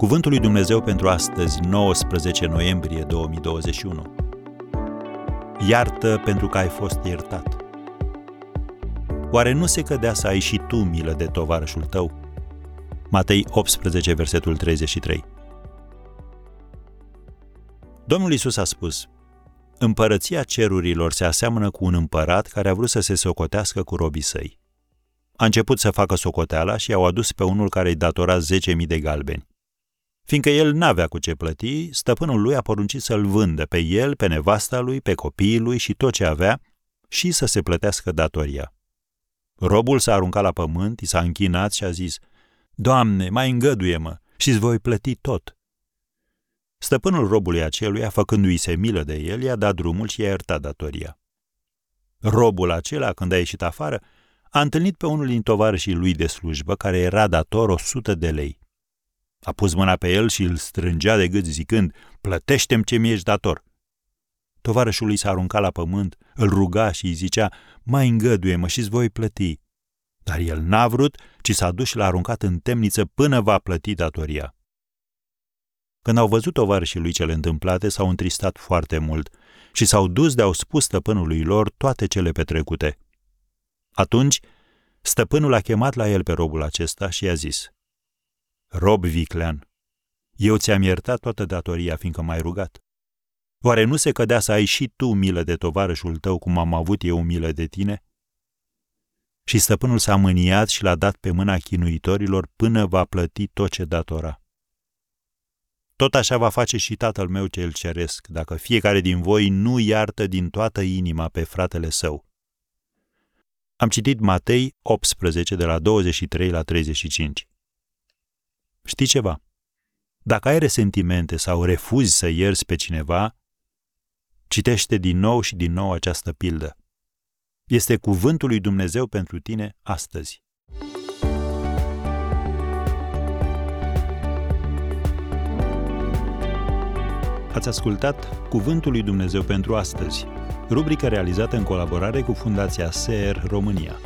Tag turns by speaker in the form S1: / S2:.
S1: Cuvântul lui Dumnezeu pentru astăzi, 19 noiembrie 2021. Iartă pentru că ai fost iertat. Oare nu se cădea să ai și tu milă de tovarășul tău? Matei 18, versetul 33. Domnul Isus a spus, Împărăția cerurilor se aseamănă cu un împărat care a vrut să se socotească cu robii săi. A început să facă socoteala și i-au adus pe unul care îi datora 10.000 de galbeni. Fiindcă el n-avea cu ce plăti, stăpânul lui a poruncit să-l vândă pe el, pe nevasta lui, pe copiii lui și tot ce avea și să se plătească datoria. Robul s-a aruncat la pământ, i s-a închinat și a zis, Doamne, mai îngăduie-mă și îți voi plăti tot. Stăpânul robului aceluia, făcându-i se milă de el, i-a dat drumul și i-a iertat datoria. Robul acela, când a ieșit afară, a întâlnit pe unul din tovarășii lui de slujbă, care era dator o sută de lei. A pus mâna pe el și îl strângea de gât zicând, plătește-mi ce mi-ești dator. Tovarășul lui s-a aruncat la pământ, îl ruga și îi zicea, mai îngăduie-mă și-ți voi plăti. Dar el n-a vrut, ci s-a dus și l-a aruncat în temniță până va plăti datoria. Când au văzut tovarășii lui cele întâmplate, s-au întristat foarte mult și s-au dus de au spus stăpânului lor toate cele petrecute. Atunci, stăpânul a chemat la el pe robul acesta și i-a zis, Rob viclean, eu ți-am iertat toată datoria, fiindcă m-ai rugat. Oare nu se cădea să ai și tu milă de tovarășul tău, cum am avut eu milă de tine? Și stăpânul s-a mâniat și l-a dat pe mâna chinuitorilor până va plăti tot ce datora. Tot așa va face și tatăl meu cel ceresc, dacă fiecare din voi nu iartă din toată inima pe fratele său. Am citit Matei 18, de la 23 la 35. Știi ceva? Dacă ai resentimente sau refuzi să ierzi pe cineva, citește din nou și din nou această pildă. Este cuvântul lui Dumnezeu pentru tine astăzi. Ați ascultat Cuvântul lui Dumnezeu pentru astăzi, rubrica realizată în colaborare cu Fundația SER România.